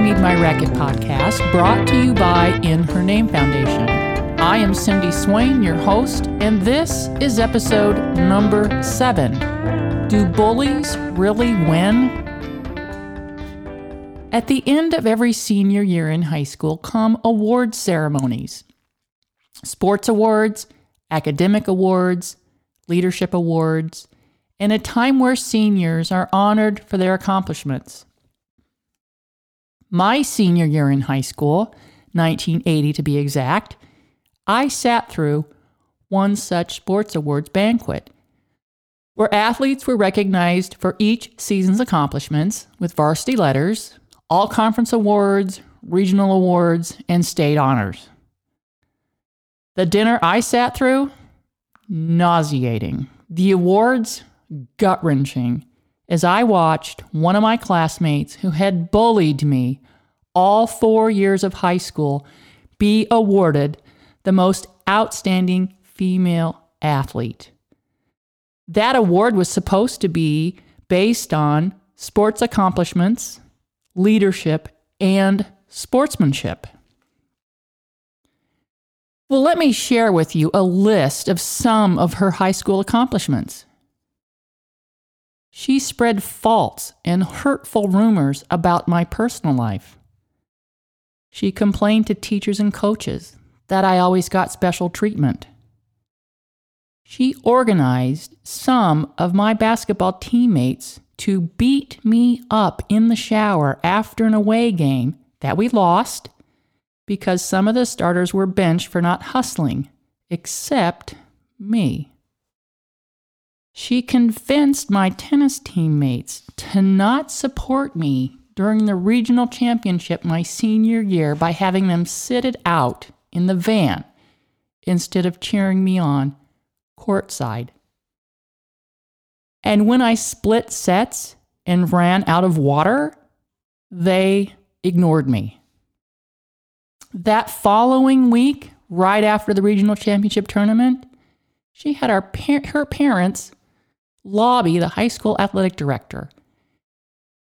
Need My Racket podcast, brought to you by In Her Name Foundation. I am Cindy Swain, your host, and this is episode number seven. Do bullies really win? At the end of every senior year in high school come award ceremonies sports awards, academic awards, leadership awards, and a time where seniors are honored for their accomplishments. My senior year in high school, 1980 to be exact, I sat through one such sports awards banquet where athletes were recognized for each season's accomplishments with varsity letters, all conference awards, regional awards, and state honors. The dinner I sat through, nauseating. The awards, gut wrenching as I watched one of my classmates who had bullied me all four years of high school be awarded the most outstanding female athlete. That award was supposed to be based on sports accomplishments, leadership, and sportsmanship. Well, let me share with you a list of some of her high school accomplishments. She spread false and hurtful rumors about my personal life. She complained to teachers and coaches that I always got special treatment. She organized some of my basketball teammates to beat me up in the shower after an away game that we lost because some of the starters were benched for not hustling, except me. She convinced my tennis teammates to not support me during the regional championship my senior year by having them sit it out in the van instead of cheering me on courtside. And when I split sets and ran out of water, they ignored me. That following week, right after the regional championship tournament, she had our her parents lobby the high school athletic director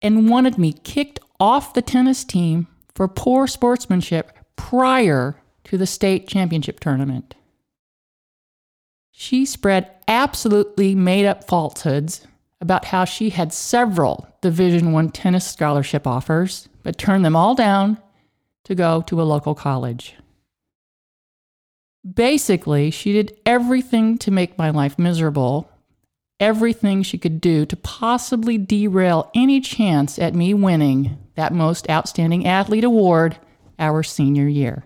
and wanted me kicked off the tennis team for poor sportsmanship prior to the state championship tournament. She spread absolutely made up falsehoods about how she had several Division 1 tennis scholarship offers but turned them all down to go to a local college. Basically, she did everything to make my life miserable everything she could do to possibly derail any chance at me winning that most outstanding athlete award our senior year.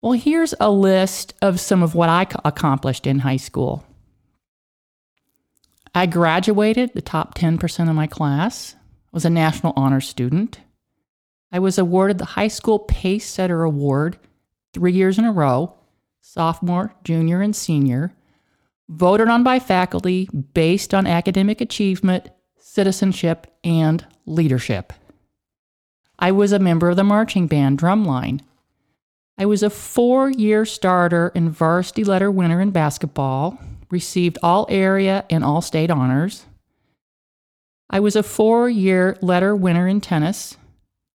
Well, here's a list of some of what I accomplished in high school. I graduated the top 10% of my class, was a national honor student. I was awarded the High School Pace Setter Award three years in a row, sophomore, junior, and senior voted on by faculty based on academic achievement, citizenship, and leadership. I was a member of the marching band drumline. I was a four year starter and varsity letter winner in basketball, received all area and all state honors. I was a four year letter winner in tennis,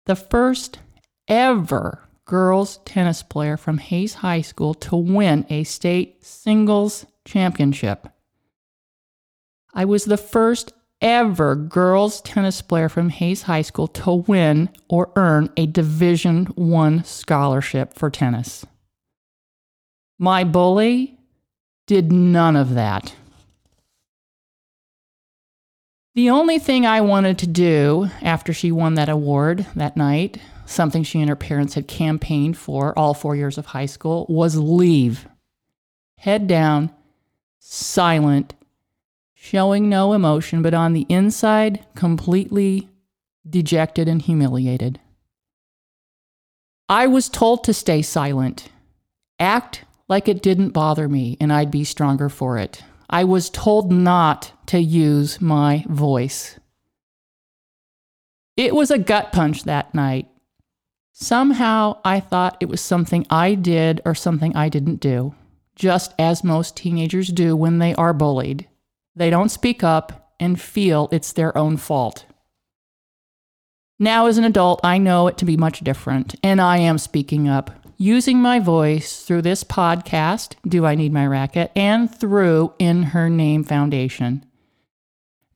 the first ever girls tennis player from Hays High School to win a state singles championship. I was the first ever girls tennis player from Hayes High School to win or earn a Division 1 scholarship for tennis. My bully did none of that. The only thing I wanted to do after she won that award that night, something she and her parents had campaigned for all four years of high school, was leave. Head down, silent, showing no emotion, but on the inside, completely dejected and humiliated. I was told to stay silent, act like it didn't bother me, and I'd be stronger for it. I was told not to use my voice. It was a gut punch that night. Somehow I thought it was something I did or something I didn't do just as most teenagers do when they are bullied. They don't speak up and feel it's their own fault. Now, as an adult, I know it to be much different, and I am speaking up, using my voice through this podcast, Do I Need My Racket, and through In Her Name Foundation.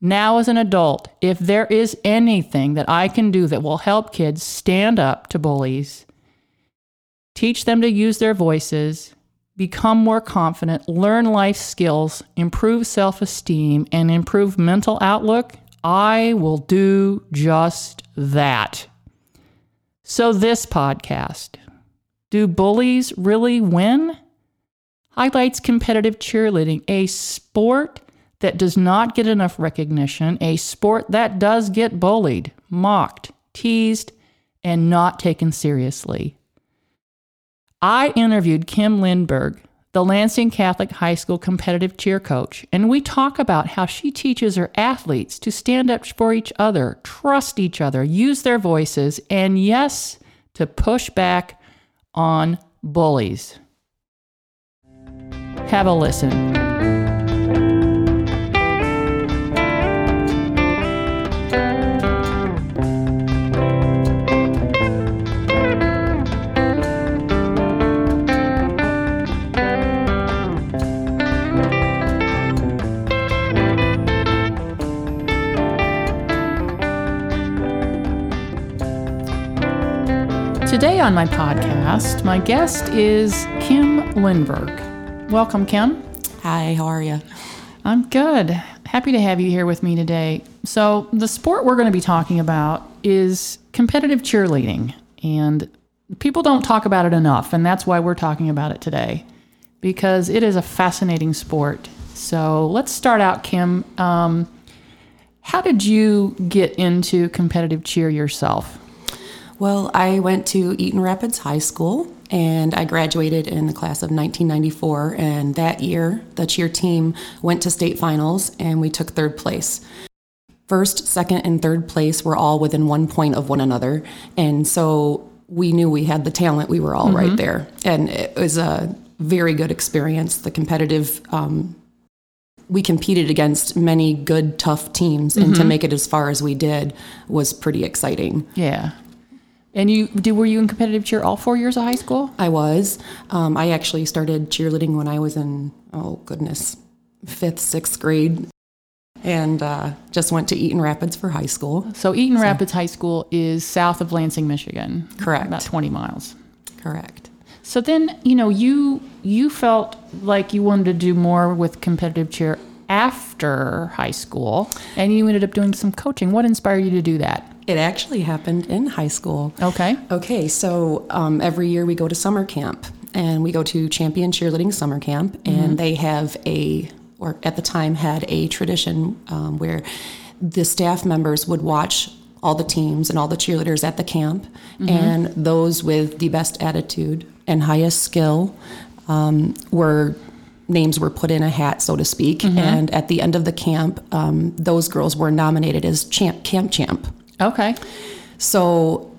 Now, as an adult, if there is anything that I can do that will help kids stand up to bullies, teach them to use their voices, become more confident, learn life skills, improve self esteem, and improve mental outlook, I will do just that. So, this podcast Do Bullies Really Win? highlights competitive cheerleading, a sport that does not get enough recognition, a sport that does get bullied, mocked, teased, and not taken seriously. I interviewed Kim Lindberg, the Lansing Catholic High School competitive cheer coach, and we talk about how she teaches her athletes to stand up for each other, trust each other, use their voices, and yes, to push back on bullies. Have a listen. On my podcast, my guest is Kim Lindberg. Welcome, Kim. Hi, how are you? I'm good. Happy to have you here with me today. So, the sport we're going to be talking about is competitive cheerleading, and people don't talk about it enough, and that's why we're talking about it today because it is a fascinating sport. So, let's start out, Kim. Um, how did you get into competitive cheer yourself? Well, I went to Eaton Rapids High School and I graduated in the class of 1994. And that year, the cheer team went to state finals and we took third place. First, second, and third place were all within one point of one another. And so we knew we had the talent, we were all mm-hmm. right there. And it was a very good experience. The competitive, um, we competed against many good, tough teams, mm-hmm. and to mm-hmm. make it as far as we did was pretty exciting. Yeah. And you did were you in competitive cheer all four years of high school? I was. Um, I actually started cheerleading when I was in oh goodness, fifth, sixth grade, and uh, just went to Eaton Rapids for high school. So Eaton so. Rapids High School is south of Lansing, Michigan. Correct. About twenty miles. Correct. So then you know you you felt like you wanted to do more with competitive cheer after high school, and you ended up doing some coaching. What inspired you to do that? It actually happened in high school. Okay. Okay, so um, every year we go to summer camp and we go to Champion Cheerleading Summer Camp, and mm-hmm. they have a, or at the time had a tradition um, where the staff members would watch all the teams and all the cheerleaders at the camp, mm-hmm. and those with the best attitude and highest skill um, were names were put in a hat, so to speak. Mm-hmm. And at the end of the camp, um, those girls were nominated as champ, camp champ. Okay. So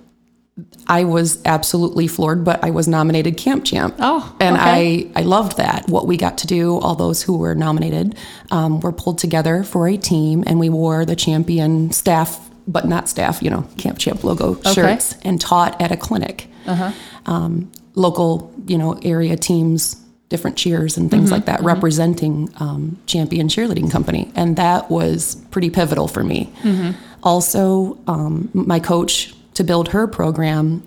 I was absolutely floored, but I was nominated camp champ. Oh, and okay. I I loved that. What we got to do, all those who were nominated, um, were pulled together for a team, and we wore the champion staff, but not staff, you know, camp champ logo okay. shirts, and taught at a clinic. Uh-huh. Um, local, you know, area teams, different cheers and things mm-hmm, like that, mm-hmm. representing um, champion cheerleading company, and that was pretty pivotal for me. Mm-hmm. Also, um, my coach to build her program,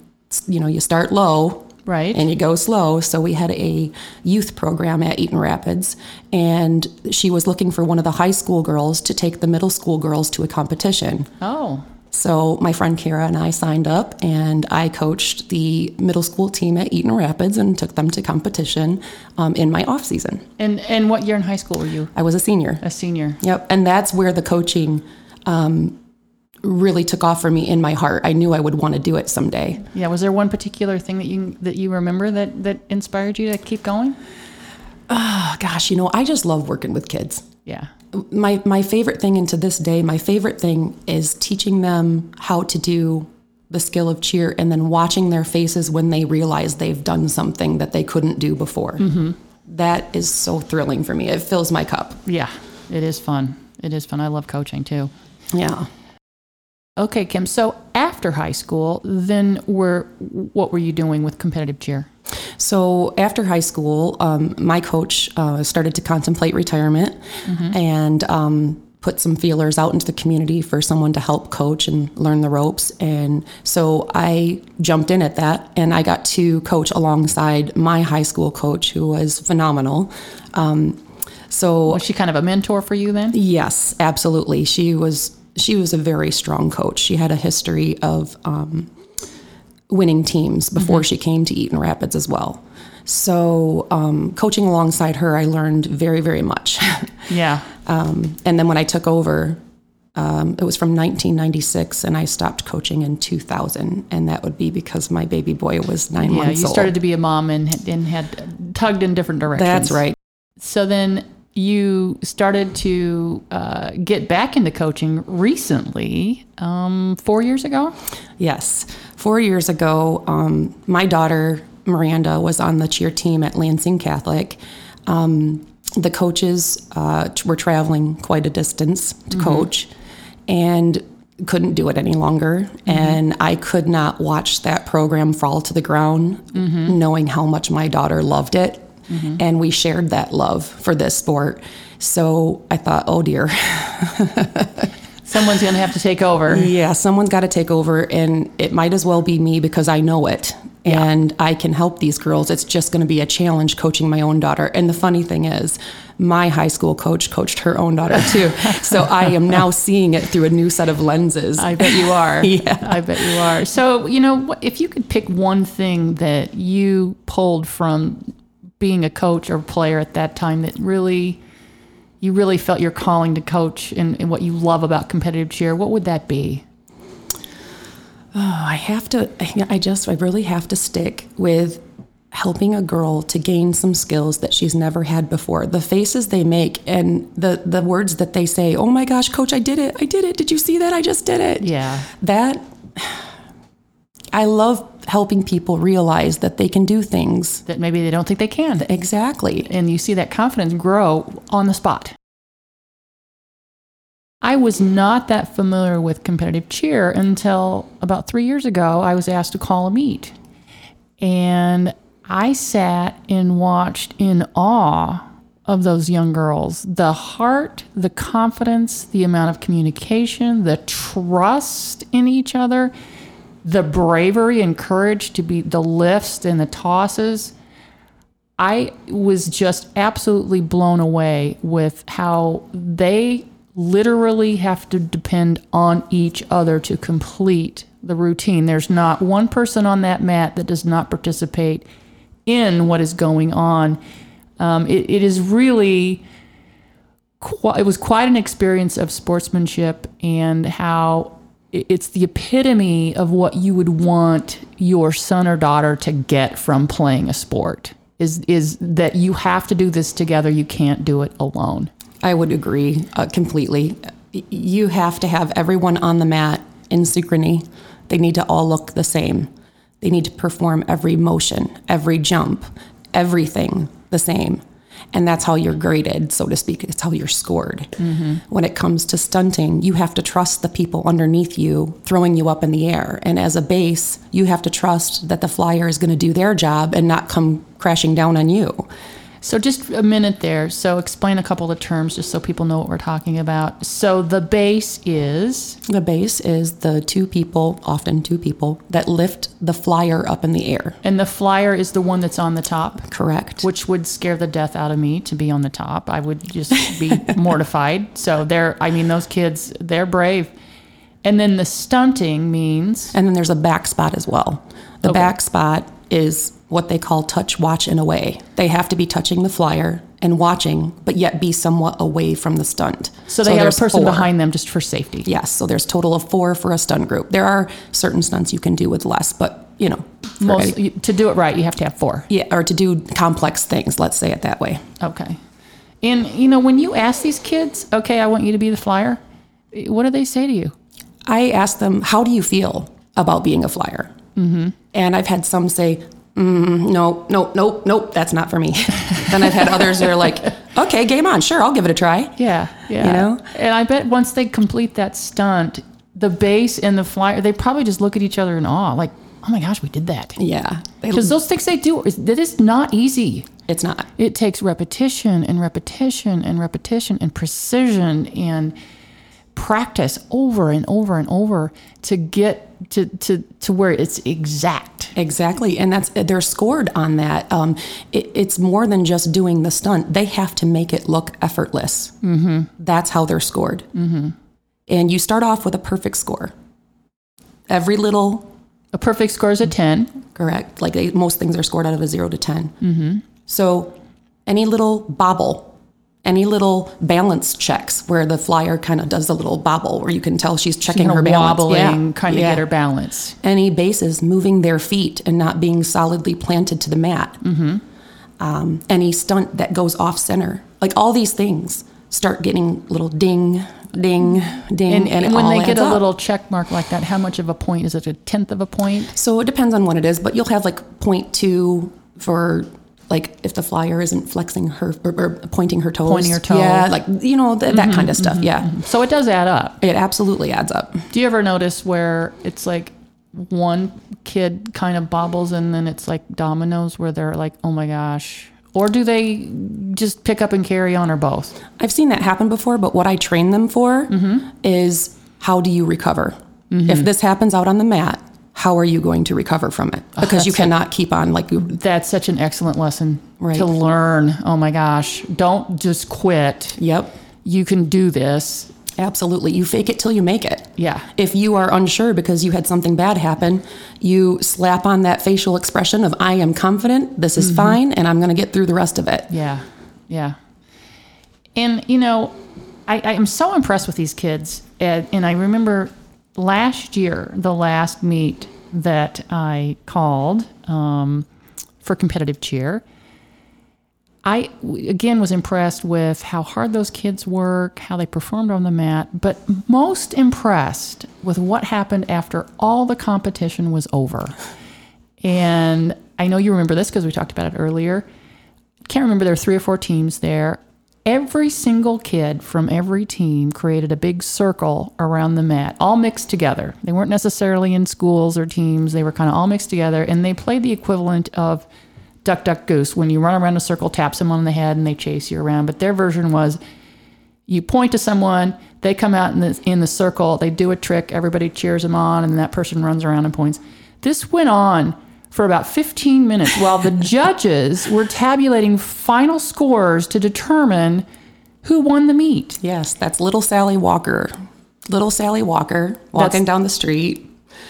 you know, you start low. Right. And you go slow. So we had a youth program at Eaton Rapids, and she was looking for one of the high school girls to take the middle school girls to a competition. Oh. So my friend Kara and I signed up, and I coached the middle school team at Eaton Rapids and took them to competition um, in my off season. And and what year in high school were you? I was a senior. A senior. Yep. And that's where the coaching um, really took off for me in my heart. I knew I would want to do it someday. Yeah. Was there one particular thing that you that you remember that that inspired you to keep going? Oh gosh, you know, I just love working with kids. Yeah. My my favorite thing, and to this day, my favorite thing is teaching them how to do the skill of cheer, and then watching their faces when they realize they've done something that they couldn't do before. Mm-hmm. That is so thrilling for me. It fills my cup. Yeah, it is fun. It is fun. I love coaching too. Yeah. Okay, Kim. So after high school, then were what were you doing with competitive cheer? So after high school, um, my coach uh, started to contemplate retirement and um, put some feelers out into the community for someone to help coach and learn the ropes. And so I jumped in at that and I got to coach alongside my high school coach, who was phenomenal. Um, so Was she kind of a mentor for you then? Yes, absolutely. She was she was a very strong coach. She had a history of um, winning teams before she came to Eaton Rapids as well. So um, coaching alongside her, I learned very very much. Yeah. um, and then when I took over. Um, it was from 1996, and I stopped coaching in 2000, and that would be because my baby boy was nine Yeah, months you old. started to be a mom and and had tugged in different directions. That's right. So then you started to uh, get back into coaching recently, um, four years ago. Yes. Four years ago, um, my daughter Miranda was on the cheer team at Lansing Catholic. Um, the coaches uh, t- were traveling quite a distance to coach and couldn't do it any longer. And I could not watch that program fall to the ground, knowing how much my daughter loved it. Mm-hmm. And we shared that love for this sport. So I thought, oh dear, Someone's going to have to take over. yeah, someone's got to take over, and it might as well be me because I know it. And I can help these girls. It's just going to be a challenge coaching my own daughter. And the funny thing is, my high school coach coached her own daughter too. so I am now seeing it through a new set of lenses. I bet you are. Yeah. I bet you are. So, you know, if you could pick one thing that you pulled from being a coach or player at that time that really, you really felt your calling to coach and, and what you love about competitive cheer, what would that be? Oh, I have to, I just, I really have to stick with helping a girl to gain some skills that she's never had before. The faces they make and the, the words that they say, oh my gosh, coach, I did it. I did it. Did you see that? I just did it. Yeah. That, I love helping people realize that they can do things. That maybe they don't think they can. Exactly. and you see that confidence grow on the spot. I was not that familiar with competitive cheer until about three years ago. I was asked to call a meet. And I sat and watched in awe of those young girls the heart, the confidence, the amount of communication, the trust in each other, the bravery and courage to be the lifts and the tosses. I was just absolutely blown away with how they literally have to depend on each other to complete the routine. There's not one person on that mat that does not participate in what is going on. Um, it, it is really, it was quite an experience of sportsmanship and how it's the epitome of what you would want your son or daughter to get from playing a sport is is that you have to do this together you can't do it alone I would agree uh, completely. You have to have everyone on the mat in synchrony. They need to all look the same. They need to perform every motion, every jump, everything the same. And that's how you're graded, so to speak. It's how you're scored. Mm-hmm. When it comes to stunting, you have to trust the people underneath you throwing you up in the air. And as a base, you have to trust that the flyer is going to do their job and not come crashing down on you. So just a minute there so explain a couple of terms just so people know what we're talking about so the base is The base is the two people, often two people, that lift the flyer up in the air. and the flyer is the one that's on the top Correct. which would scare the death out of me to be on the top. I would just be mortified. So they're, I mean, those kids, they're brave. And then the stunting means, And then there's a back spot as well. The back spot is what they call touch, watch, and away. They have to be touching the flyer and watching, but yet be somewhat away from the stunt. so they have a person four. behind them just for safety. Yes, so there's total of four for a stunt group. There are certain stunts you can do with less, but you know, Most, any- to do it right, you have to have four. yeah, or to do complex things. Let's say it that way. Okay. And, you know, when you ask these kids, okay, I want you to be the flyer, what do they say to you? I ask them, "How do you feel about being a flyer?" Mm-hmm. And I've had some say, mm, "No, no, nope, nope, that's not for me." then I've had others that are like, "Okay, game on, sure, I'll give it a try." Yeah, yeah. You know? And I bet once they complete that stunt, the base and the flyer, they probably just look at each other in awe, like, oh my gosh, we did that. Yeah. Because those things they do, that is not easy. it's not. It takes repetition and repetition and repetition and precision and practice over and over and over to get to, to, to where it's exact. Exactly, and that's they're scored on that. Um, it, it's more than just doing the stunt; they have to make it look effortless. Mm-hmm. That's how they're scored. Mm-hmm. And you start off with a perfect score. Every little A perfect score is a 10. correct, like they, most things are scored out of a zero to 10 Mm-hmm. So, any little bobble, any little balance checks where the flyer kind of does a little bobble where you can tell she's checking Kind her balance. wobbling, Yeah, kind of yeah. get her balance. any bases moving their feet and not being solidly planted to the mat. Mm-hmm. Um, any stunt that goes off center, like all these things, start getting little ding, ding, ding, And, and, it when they get a up. little check mark like that, how much of a point is it? A tenth of a point? So it depends on what it is, but you'll have like point two for like if the flyer isn't flexing her or, or pointing her toes, Pointing her toe. yeah, like you know th- that kind of mm-hmm, stuff. Mm-hmm, yeah, mm-hmm. So it does add up. it absolutely adds up. Do you ever notice where it's like one kid kind of bobbles and then it's like dominoes where they're like, oh my gosh? Or do they just pick up and carry on or both? I've seen that happen before, but what I train them for Mm-hmm. is how do you recover? If this happens out on the mat, how are you going to recover from it? Because you Oh, a- cannot keep on like you. That's such an excellent lesson Right. to learn. Oh my gosh. Don't just quit. Yep, You can do this. absolutely. You fake it till you make it. Yeah. If you are unsure because you had something bad happen, you slap on that facial expression of "I am confident. This Mm-hmm. is fine, and I'm going to get through the rest of it." Yeah, yeah. And you know, I, I am so impressed with these kids. And, and I remember last year, the last meet that I called um, for competitive cheer. I again was impressed with how hard those kids work, how they performed on the mat, but most impressed with what happened after all the competition was over. And I know you remember this because we talked about it earlier. Can't remember there were three or four teams there. Every single kid from every team created a big circle around the mat, all mixed together. They weren't necessarily in schools or teams, they were kind of all mixed together, and they played the equivalent of duck, duck, goose. When you run around a circle, tap someone on the head, and they chase you around. But their version was you point to someone, they come out in the in the circle, they do a trick, everybody cheers them on, and that person runs around and points. This went on for about 15 minutes while the judges were tabulating final scores to determine who won the meet. Yes, that's little Sally Walker. Little Sally Walker walking That's- down the street.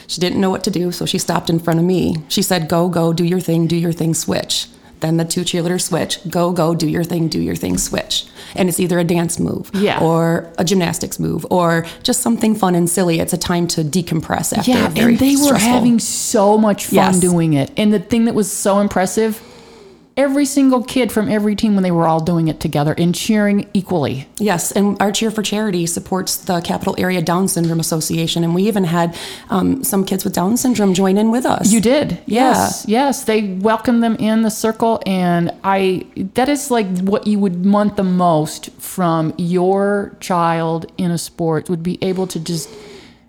She didn't know what to do, so she stopped in front of me. She said, Go, go, do your thing, do your thing, switch. Then the two cheerleaders switch. Go, go, do your thing, do your thing, switch. And it's either a dance move Yeah. or a gymnastics move or just something fun and silly. It's a time to decompress after Yeah, a very and they were stressful- having so much fun Yes. doing it. And the thing that was so impressive, every single kid from every team when they were all doing it together and cheering equally. Yes, and our Cheer for Charity supports the Capital Area Down Syndrome Association, and we even had um, some kids with Down syndrome join in with us. You did. Yes. Yes. They welcomed them in the circle. And I, that is like what you would want the most from your child in a sport would be able to just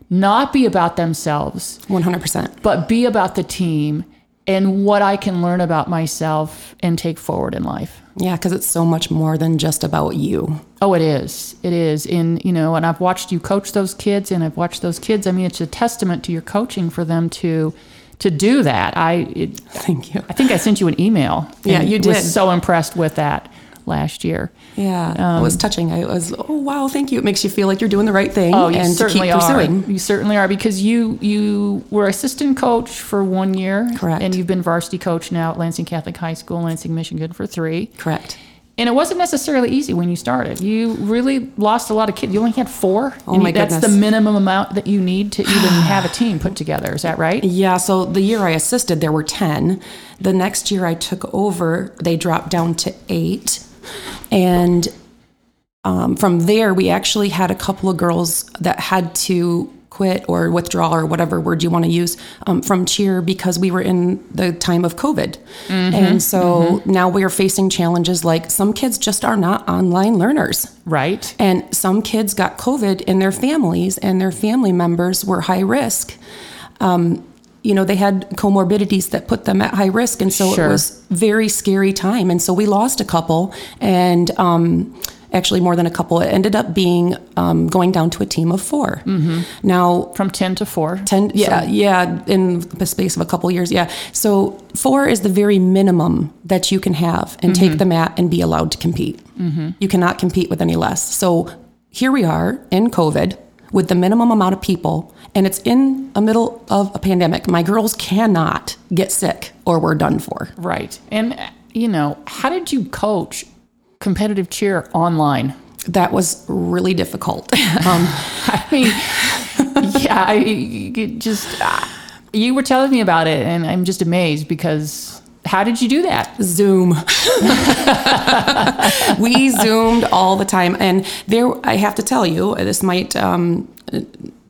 not be about themselves, One hundred percent. but be about the team and what I can learn about myself and take forward in life. Yeah, because it's so much more than just about you. Oh, it is. It is. And, you know, and I've watched you coach those kids and I've watched those kids. I mean, it's a testament to your coaching for them to, to do that. I, it, Thank you. I think I sent you an email. Yeah, you Was did. so impressed with that last year. Yeah, um, it was touching. I was, oh wow, thank you. It makes you feel like you're doing the right thing Oh, you and to certainly keep pursuing. are. You certainly are because you you were assistant coach for one year, Correct. And you've been varsity coach now at Lansing Catholic High School, Lansing, Michigan, for three. Correct. And it wasn't necessarily easy when you started. You really lost a lot of kids. You only had four. Oh, And my That's goodness. the minimum amount that you need to even have a team put together. Is that right? Yeah, so the year I assisted, there were 10. The next year I took over, they dropped down to eight. And um, from there, we actually had a couple of girls that had to quit or withdraw or whatever word you want to use um, from cheer because we were in the time of COVID. And so now we are facing challenges like some kids just are not online learners. Right. And some kids got COVID in their families, and their family members were high risk. Um, you know, they had comorbidities that put them at high risk. And so Sure. it was very scary time. And so we lost a couple, and um, actually more than a couple. It ended up being um, going down to a team of 4 Now, From 10 to 4. 10 yeah yeah in the space of a couple years yeah so four is the very minimum that you can have and take the mat and be allowed to compete you cannot compete with any less so here we are in covid with the minimum amount of people and it's in the middle of a pandemic my girls cannot get sick or we're done for Right. And, you know, how did you coach competitive cheer online? that was really difficult um, I mean, yeah, I just, uh, you were telling me about it, and I'm just amazed because how did you do that? Zoom. we zoomed all the time, and there. I have to tell you, this might um,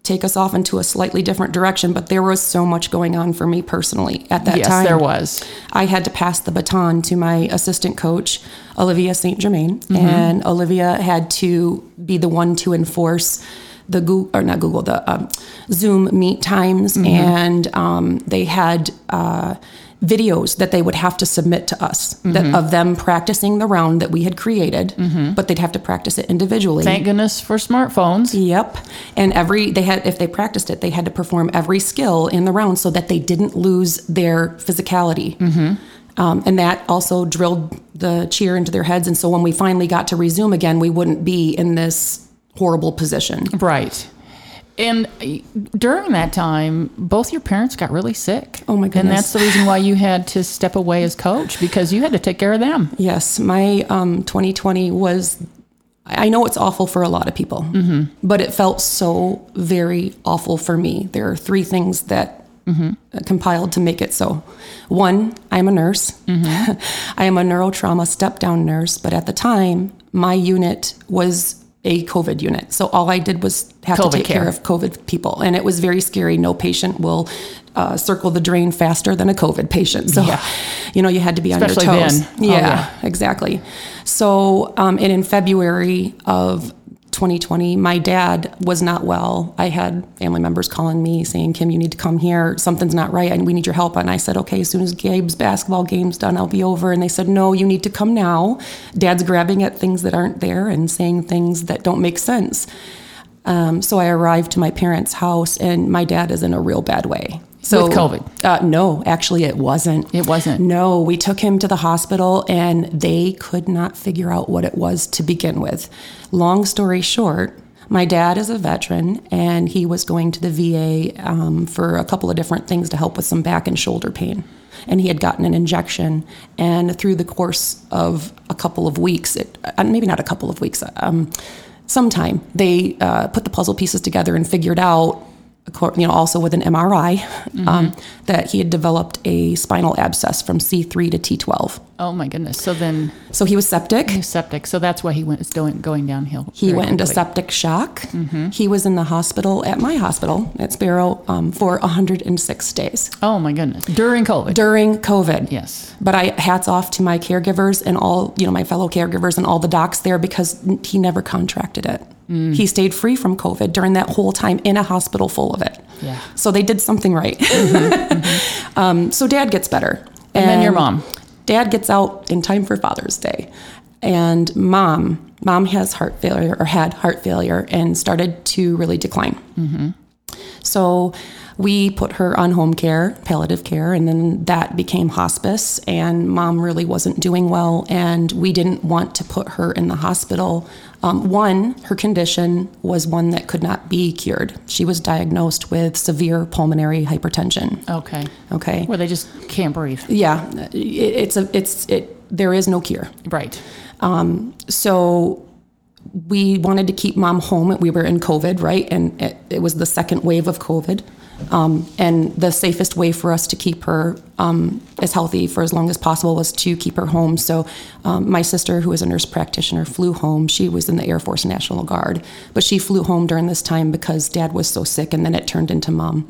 take us off into a slightly different direction, but there was so much going on for me personally at that yes, time. Yes, there was. I had to pass the baton to my assistant coach, Olivia St. Germain, and Olivia had to be the one to enforce the Google or not Google the um, Zoom meet times, and um, they had. Uh, videos that they would have to submit to us that, of them practicing the round that we had created but they'd have to practice it individually Thank goodness for smartphones. Yep. And every they had if they practiced it, they had to perform every skill in the round so that they didn't lose their physicality. Mm-hmm. Um, and that also drilled the cheer into their heads. And so when we finally got to resume again, we wouldn't be in this horrible position. Right. And during that time, both your parents got really sick. Oh, my god. And that's the reason why you had to step away as coach because you had to take care of them. Yes, my um, 2020 was. I know it's awful for a lot of people, but it felt so very awful for me. There are three things that uh, compiled to make it so. One, I'm a nurse. I am a neurotrauma step down nurse, but at the time, my unit was a COVID unit. So all I did was have COVID to take care care. of COVID people. And it was very scary. No patient will uh, circle the drain faster than a COVID patient. So, Yeah. you know, you had to be Especially on your toes. then. Oh, Yeah, yeah. exactly. So, um, and in February of 2020, my dad was not well. I had family members calling me saying, Kim, you need to come here. Something's not right and we need your help. And I said, okay, as soon as Gabe's basketball game's done, I'll be over. And they said, no, you need to come now. Dad's grabbing at things that aren't there and saying things that don't make sense. Um, so I arrived to my parents' house, and my dad is in a real bad way. So, With COVID? Uh, no, actually, it wasn't. It wasn't? No, we took him to the hospital, and they could not figure out what it was to begin with. Long story short, my dad is a veteran, and he was going to the VA um, for a couple of different things to help with some back and shoulder pain. And he had gotten an injection, and through the course of a couple of weeks, it, uh, maybe not a couple of weeks, um, sometime they uh, put the puzzle pieces together and figured out you know also with an mri um, that he had developed a spinal abscess from c3 to t12 Oh my goodness. So then so he was septic He was septic. So that's why he went going going downhill. he went into septic shock he was in the hospital at my hospital at sparrow um, for 106 days Oh my goodness. During COVID. during covid yes. but I hats off to my caregivers and all you know my fellow caregivers and all the docs there because he never contracted it. Mm. He stayed free from COVID during that whole time in a hospital full of it. Yeah. So they did something right. Mm-hmm. Mm-hmm. um, so dad gets better, And then your mom. Dad gets out in time for Father's Day, and mom mom has heart failure or had heart failure and started to really decline. Mm-hmm. So we put her on home care, palliative care, and then that became hospice. And mom really wasn't doing well, and we didn't want to put her in the hospital. Um, one, her condition was one that could not be cured. She was diagnosed with severe pulmonary hypertension. Okay. Okay. Where they just can't breathe. Yeah, it, it's a it's it. There is no cure. Right. So we wanted to keep mom home. We were in COVID, right? And it, it was the second wave of COVID. Um, and the safest way for us to keep her um, as healthy for as long as possible was to keep her home. So, um, my sister, who is a nurse practitioner, flew home. She was in the Air Force National Guard, but she flew home during this time because dad was so sick, and then it turned into mom.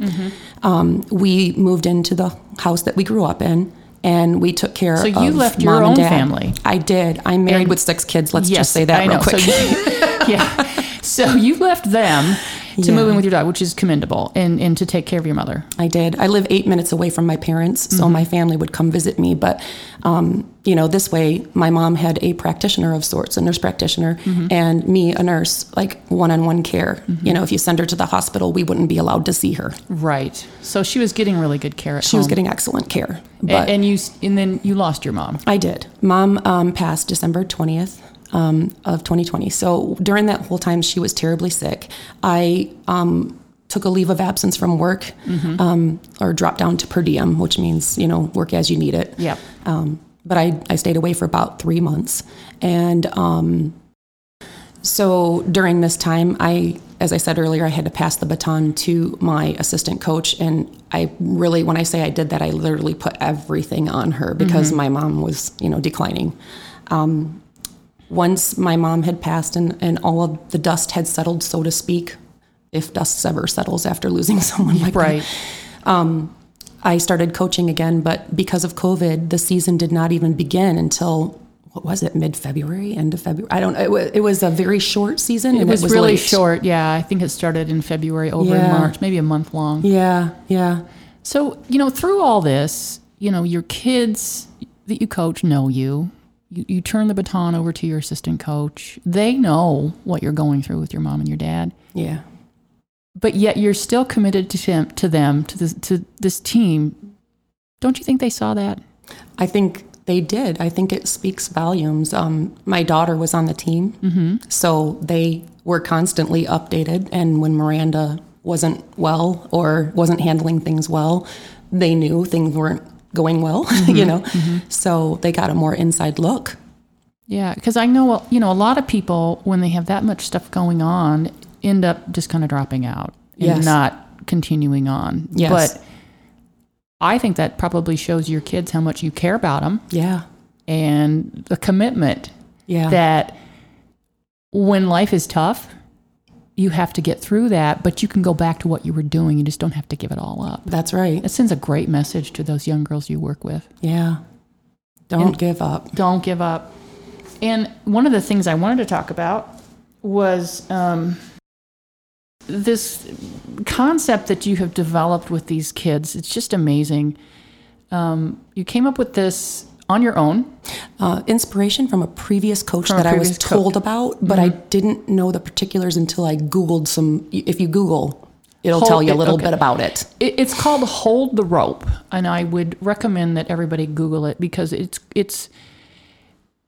Um, we moved into the house that we grew up in. And we took care of So of you left your and own family. I did. I'm married with six kids. Let's just say that I real know. quick. So you, yeah. So you left them to move in with your dad, which is commendable, and, and to take care of your mother. I did. I live eight minutes away from my parents, so Mm-hmm. my family would come visit me. But, um, you know, this way, my mom had a practitioner of sorts, a nurse practitioner, Mm-hmm. and me, a nurse, like one on one care. You know, if you send her to the hospital, we wouldn't be allowed to see her. Right. So she was getting really good care at She home. was getting excellent care. But and, you and then you lost your mom. I did. Mom um, passed December 20th um, of 2020. So during that whole time, she was terribly sick. I um, took a leave of absence from work um, or dropped down to per diem, which means, you know, work as you need it. Yep. Um, but I, I stayed away for about three months. And um, so during this time, I, as I said earlier, I had to pass the baton to my assistant coach. And I really, when I say I did that, I literally put everything on her because my mom was, you know, declining. Um, once my mom had passed and, and all of the dust had settled, so to speak, if dust ever settles after losing someone like that, Right. Um, I started coaching again, but because of COVID, the season did not even begin until what was it, mid February, end of February? I don't. It was, it was a very short season. It and was, really late. short. Yeah. I think it started in February, over in March, maybe a month long. Yeah, yeah, So, you know, through all this, you know, your kids that you coach know you. You, you turn the baton over to your assistant coach. They know what you're going through with your mom and your dad, yeah, but yet you're still committed to them, to them, to this, to this team. Don't you think they saw that? I think they did. I think it speaks volumes. Um, my daughter was on the team, mm-hmm. so they were constantly updated. And when Miranda wasn't well or wasn't handling things well, they knew things weren't going well. you mm-hmm. know, mm-hmm. so they got a more inside look. Yeah, because I know you know a lot of people when they have that much stuff going on end up just kind of dropping out and Yes. not continuing on. Yes. But I think that probably shows your kids how much you care about them Yeah, and the commitment yeah, that when life is tough, you have to get through that, but you can go back to what you were doing. You just don't have to give it all up. that's right. It sends a great message to those young girls you work with. Yeah, don't give up. don't give up. And one of the things I wanted to talk about was um, this concept that you have developed with these kids. It's just amazing. Um, you came up with this on your own. Uh, inspiration from a previous coach From that I was previous co- Mm-hmm. told about, but I didn't know the particulars until I Googled some. If you Google, it'll Hold tell you a it, little okay. bit about it. It, it's called Hold the Rope, and I would recommend that everybody Google it because it's it's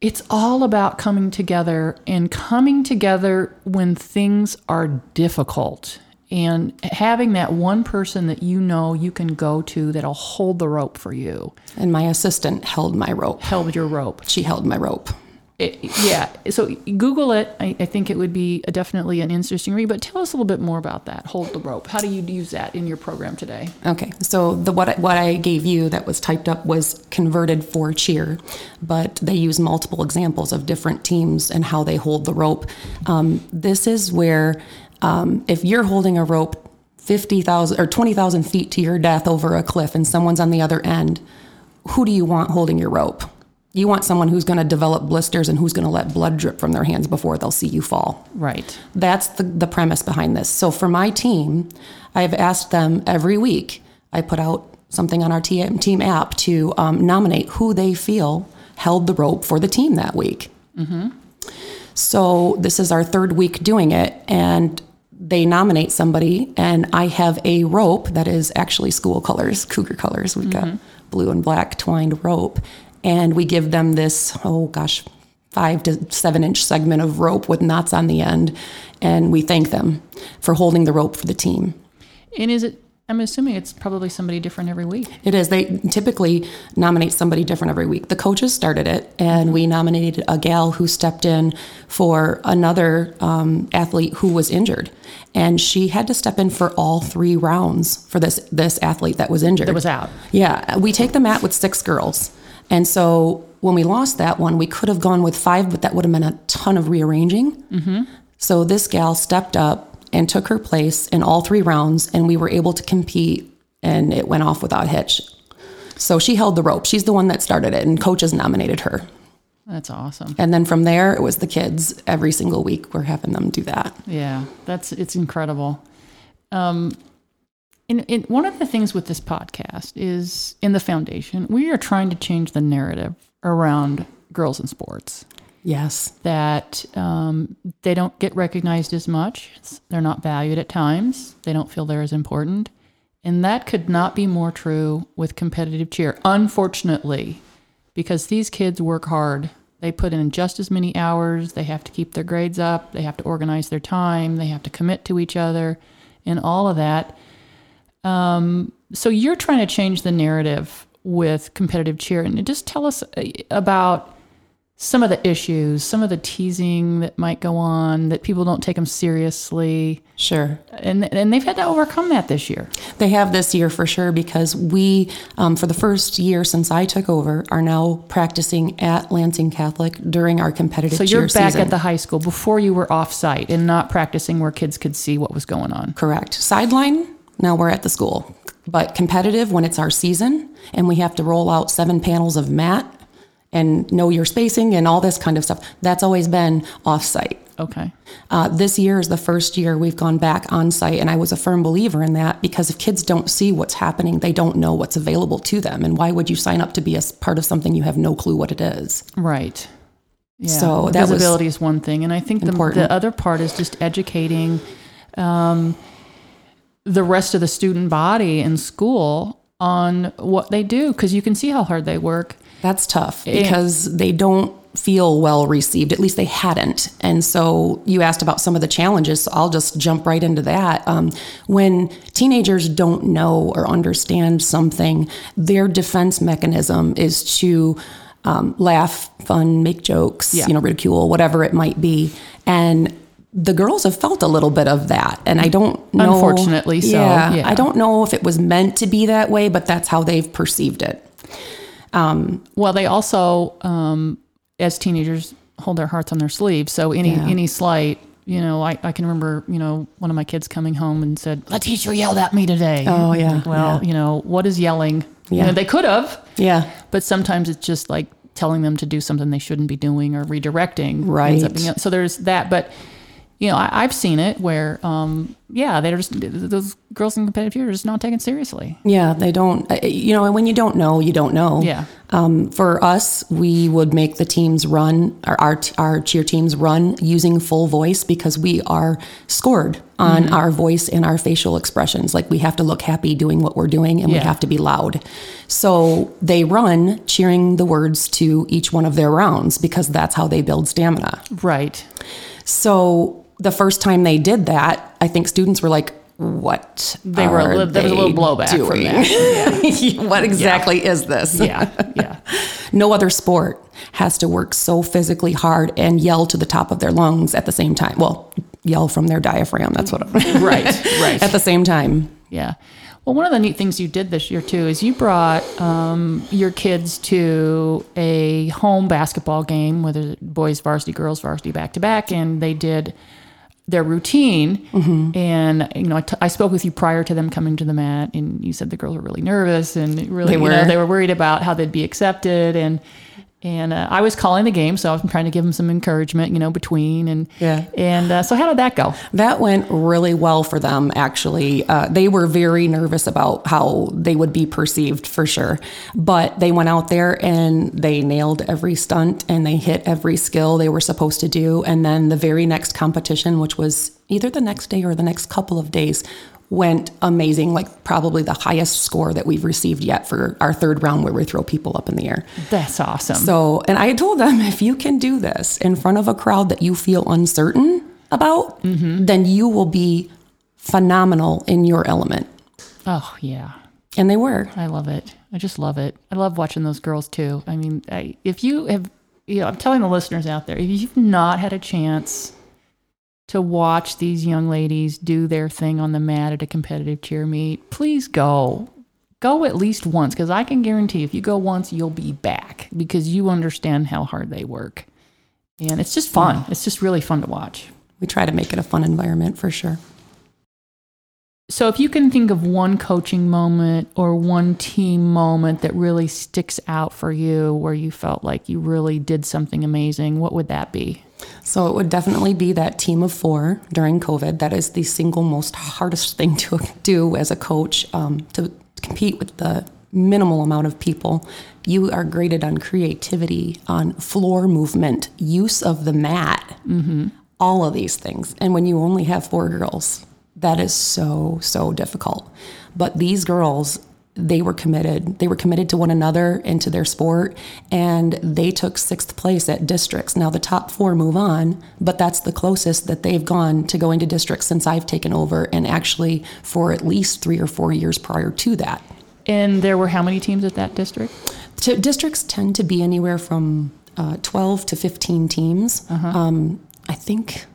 it's all about coming together and coming together when things are difficult and having that one person that you know you can go to that'll hold the rope for you. And my assistant held my rope. Held your rope. She held my rope. It, yeah. So Google it. I, I think it would be a, definitely an interesting read. But tell us a little bit more about that. Hold the rope. How do you use that in your program today? Okay, so the what I, what I gave you that was typed up was converted for cheer, but they use multiple examples of different teams and how they hold the rope. Um, this is where um, if you're holding a rope fifty thousand or twenty thousand feet to your death over a cliff, and someone's on the other end, who do you want holding your rope? You want someone who's going to develop blisters and who's going to let blood drip from their hands before they'll see you fall. Right. That's the, the premise behind this. So for my team, I've asked them every week, I put out something on our team, team app to um, nominate who they feel held the rope for the team that week. So this is our third week doing it, and they nominate somebody, and I have a rope that is actually school colors, cougar colors. We've got mm-hmm. blue and black twined rope, and we give them this, oh gosh, five to seven inch segment of rope with knots on the end, and we thank them for holding the rope for the team. And is it I'm assuming it's probably somebody different every week. It is. They typically nominate somebody different every week. The coaches started it, and we nominated a gal who stepped in for another um, athlete who was injured, and she had to step in for all three rounds for this this athlete that was injured. That was out. Yeah, we take the mat with six girls, and so when we lost that one, we could have gone with five, but that would have been a ton of rearranging. Mm-hmm. So this gal stepped up and took her place in all three rounds, and we were able to compete, and it went off without a hitch. So she held the rope. She's the one that started it, and coaches nominated her. That's awesome. And then from there, it was the kids every single week. We're having them do that. Yeah, that's it's incredible. Um, and, and one of the things with this podcast is in the foundation, we are trying to change the narrative around girls in sports. Yes. That um, they don't get recognized as much. They're not valued at times. They don't feel they're as important. And that could not be more true with competitive cheer, unfortunately, because these kids work hard. They put in just as many hours. They have to keep their grades up. They have to organize their time. They have to commit to each other and all of that. Um, so you're trying to change the narrative with competitive cheer. And just tell us uh, about some of the issues, some of the teasing that might go on, that people don't take them seriously. Sure. And, and they've had to overcome that this year. They have this year for sure because we, um, for the first year since I took over, are now practicing at Lansing Catholic during our competitive season. So you're back season. at the high school before you were off site and not practicing where kids could see what was going on. Correct. Sideline, now we're at the school. But competitive when it's our season and we have to roll out seven panels of mat and know your spacing and all this kind of stuff. That's always been off site. Okay. Uh, this year is the first year we've gone back on site, and I was a firm believer in that because if kids don't see what's happening, they don't know what's available to them. And why would you sign up to be a part of something you have no clue what it is? Right. Yeah. So that visibility is one thing, and I think the, the other part is just educating um, the rest of the student body in school on what they do because you can see how hard they work. That's tough because they don't feel well received. At least they hadn't. And so you asked about some of the challenges. So I'll just jump right into that. Um, when teenagers don't know or understand something, their defense mechanism is to um, laugh, fun, make jokes, Yeah. you know, ridicule, whatever it might be. And the girls have felt a little bit of that, and I don't know. Unfortunately so, Yeah, yeah. I don't know if it was meant to be that way, but that's how they've perceived it. Well, they also, um, as teenagers, hold their hearts on their sleeves. So any Yeah. any slight, you know, I, I can remember, you know, one of my kids coming home and said, "The teacher yelled at me today." Oh, yeah, Well, yeah. you know, what is yelling? You Yeah. know, they could have, Yeah. but sometimes it's just like telling them to do something they shouldn't be doing or redirecting. Right. ends up being- so there's that, but. You know, I, I've seen it where, um, yeah, they're just those girls in competitive cheer are just not taken seriously. Yeah, they don't. uh, You know, and when you don't know, you don't know. Yeah. Um, for us, we would make the teams run, our, our our cheer teams run using full voice because we are scored on Mm-hmm. our voice and our facial expressions. Like we have to look happy doing what we're doing, and we have to be loud. So they run cheering the words to each one of their rounds because that's how they build stamina. Right. So the first time they did that, I think students were like, "What?" They were a are li- there was a little blowback from doing? that. what exactly is this? Yeah. Yeah. no other sport has to work so physically hard and yell to the top of their lungs at the same time. Well, yell from their diaphragm. That's what. I'm, Right. Right. at the same time. Yeah. Well, one of the neat things you did this year too is you brought um, your kids to a home basketball game, whether boys varsity, girls varsity, back to back, and they did their routine. Mm-hmm. And you know, I, t- I spoke with you prior to them coming to the mat, and you said the girls were really nervous and really, They you know, were. they were worried about how they'd be accepted and. And uh, I was calling the game, so I was trying to give them some encouragement, you know, between and Yeah. And uh, so, how did that go? That went really well for them, actually. Uh, they were very nervous about how they would be perceived for sure. But they went out there and they nailed every stunt and they hit every skill they were supposed to do. And then the very next competition, which was either the next day or the next couple of days, went amazing, like probably the highest score that we've received yet for our third round where we throw people up in the air. That's awesome. So, and I told them if you can do this in front of a crowd that you feel uncertain about, mm-hmm. then you will be phenomenal in your element. Oh, yeah. And they were. I love it. I just love it. I love watching those girls too. I mean, I, if you have, you know, I'm telling the listeners out there, if you've not had a chance to watch these young ladies do their thing on the mat at a competitive cheer meet, please go. Go at least once because I can guarantee if you go once, you'll be back because you understand how hard they work. And it's just fun. It's just really fun to watch. We try to make it a fun environment for sure. So, if you can think of one coaching moment or one team moment that really sticks out for you where you felt like you really did something amazing, what would that be? So, it would definitely be that team of four during COVID. That is the single most hardest thing to do as a coach um, to compete with the minimal amount of people. You are graded on creativity, on floor movement, use of the mat, mm-hmm. all of these things. And when you only have four girls, that is so, so difficult. But these girls, they were committed. They were committed to one another and to their sport, and they took sixth place at districts. Now, the top four move on, but that's the closest that they've gone to going to districts since I've taken over, and actually for at least three or four years prior to that. And there were how many teams at that district? So districts tend to be anywhere from uh, 12 to 15 teams. Uh-huh. Um, I think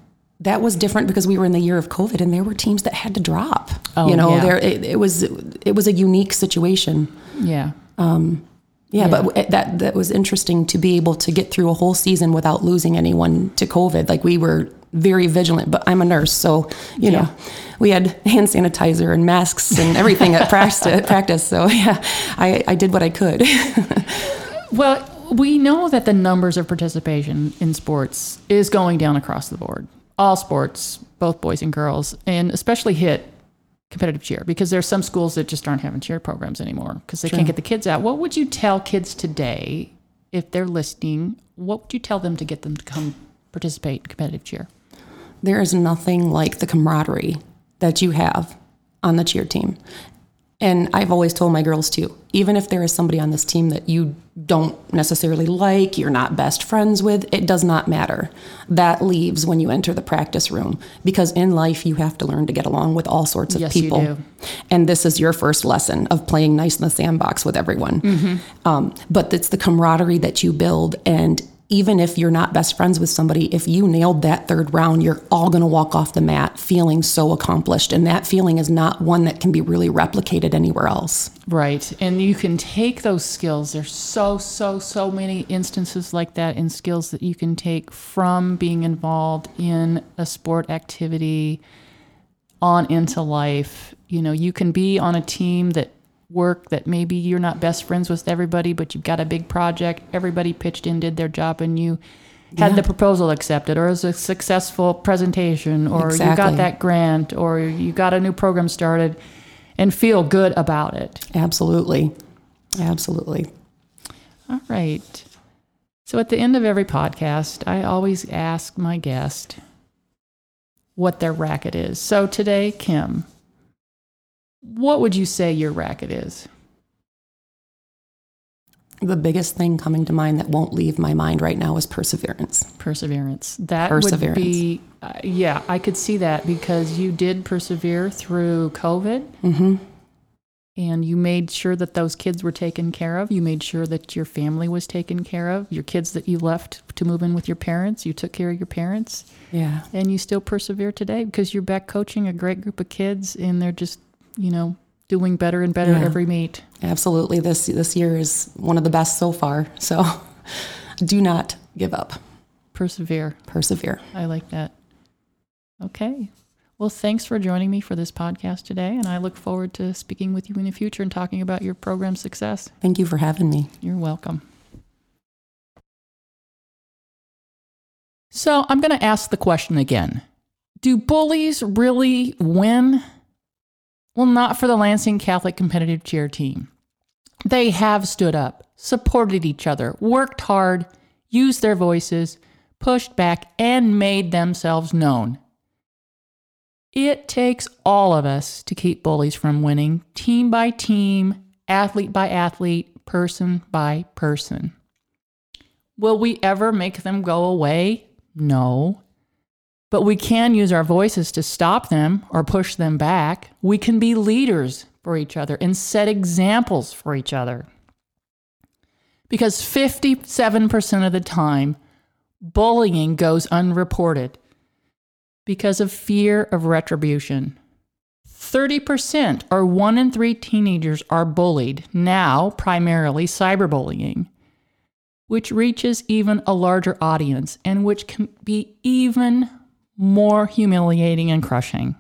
that was different because we were in the year of COVID, and there were teams that had to drop. Oh, you know, yeah. there it, it, was it was a unique situation. Yeah. Um, yeah, yeah, but that that was interesting to be able to get through a whole season without losing anyone to COVID. Like we were very vigilant, but I'm a nurse, so you yeah. know, we had hand sanitizer and masks and everything at practice. Practice, so yeah, I, I did what I could. well, we know that the numbers of participation in sports is going down across the board all sports, both boys and girls, and especially hit competitive cheer because there's some schools that just aren't having cheer programs anymore because they can't get the kids out. What would you tell kids today if they're listening? What would you tell them to get them to come participate in competitive cheer? There is nothing like the camaraderie that you have on the cheer team. And I've always told my girls too, even if there is somebody on this team that you don't necessarily like, you're not best friends with, it does not matter. That leaves when you enter the practice room because in life you have to learn to get along with all sorts of yes, people. You do. And this is your first lesson of playing nice in the sandbox with everyone. Mm-hmm. Um, but it's the camaraderie that you build and even if you're not best friends with somebody, if you nailed that third round, you're all going to walk off the mat feeling so accomplished. And that feeling is not one that can be really replicated anywhere else. Right. And you can take those skills. There's so, so, so many instances like that in skills that you can take from being involved in a sport activity on into life. You know, you can be on a team that work that maybe you're not best friends with everybody, but you've got a big project. Everybody pitched in, did their job, and you had yeah. the proposal accepted, or it was a successful presentation, or exactly. you got that grant, or you got a new program started, and feel good about it. Absolutely. Absolutely. All right. So at the end of every podcast, I always ask my guest what their racket is. So today, Kim, what would you say your racket is? The biggest thing coming to mind that won't leave my mind right now is perseverance. Perseverance. That perseverance. would be, uh, yeah, I could see that because you did persevere through COVID. Mm-hmm. And you made sure that those kids were taken care of. You made sure that your family was taken care of. Your kids that you left to move in with your parents, you took care of your parents. Yeah. And you still persevere today because you're back coaching a great group of kids and they're just you know, doing better and better yeah. every meet. Absolutely. This this year is one of the best so far. So do not give up. Persevere. Persevere. I like that. Okay. Well, thanks for joining me for this podcast today, and I look forward to speaking with you in the future and talking about your program success. Thank you for having me. You're welcome. So, I'm going to ask the question again Do bullies really win? Well, not for the Lansing Catholic competitive cheer team. They have stood up, supported each other, worked hard, used their voices, pushed back, and made themselves known. It takes all of us to keep bullies from winning, team by team, athlete by athlete, person by person. Will we ever make them go away? No. But we can use our voices to stop them or push them back. We can be leaders for each other and set examples for each other. Because 57% of the time, bullying goes unreported because of fear of retribution. 30% or one in three teenagers are bullied, now primarily cyberbullying, which reaches even a larger audience and which can be even more humiliating and crushing.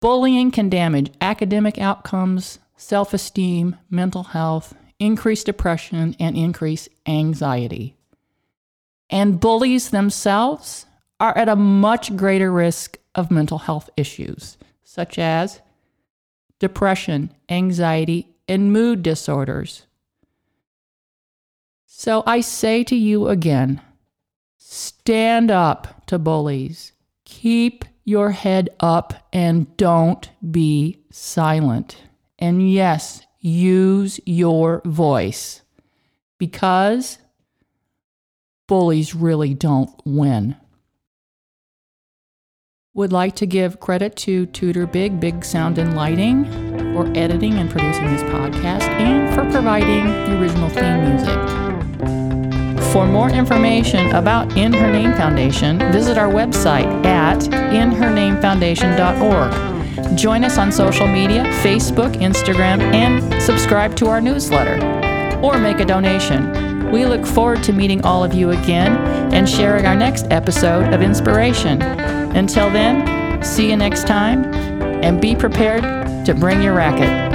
Bullying can damage academic outcomes, self esteem, mental health, increase depression, and increase anxiety. And bullies themselves are at a much greater risk of mental health issues, such as depression, anxiety, and mood disorders. So I say to you again stand up to bullies. Keep your head up and don't be silent. And yes, use your voice because bullies really don't win. Would like to give credit to Tudor Big, Big Sound and Lighting for editing and producing this podcast and for providing the original theme music. For more information about In Her Name Foundation, visit our website at inhernamefoundation.org. Join us on social media Facebook, Instagram, and subscribe to our newsletter or make a donation. We look forward to meeting all of you again and sharing our next episode of Inspiration. Until then, see you next time and be prepared to bring your racket.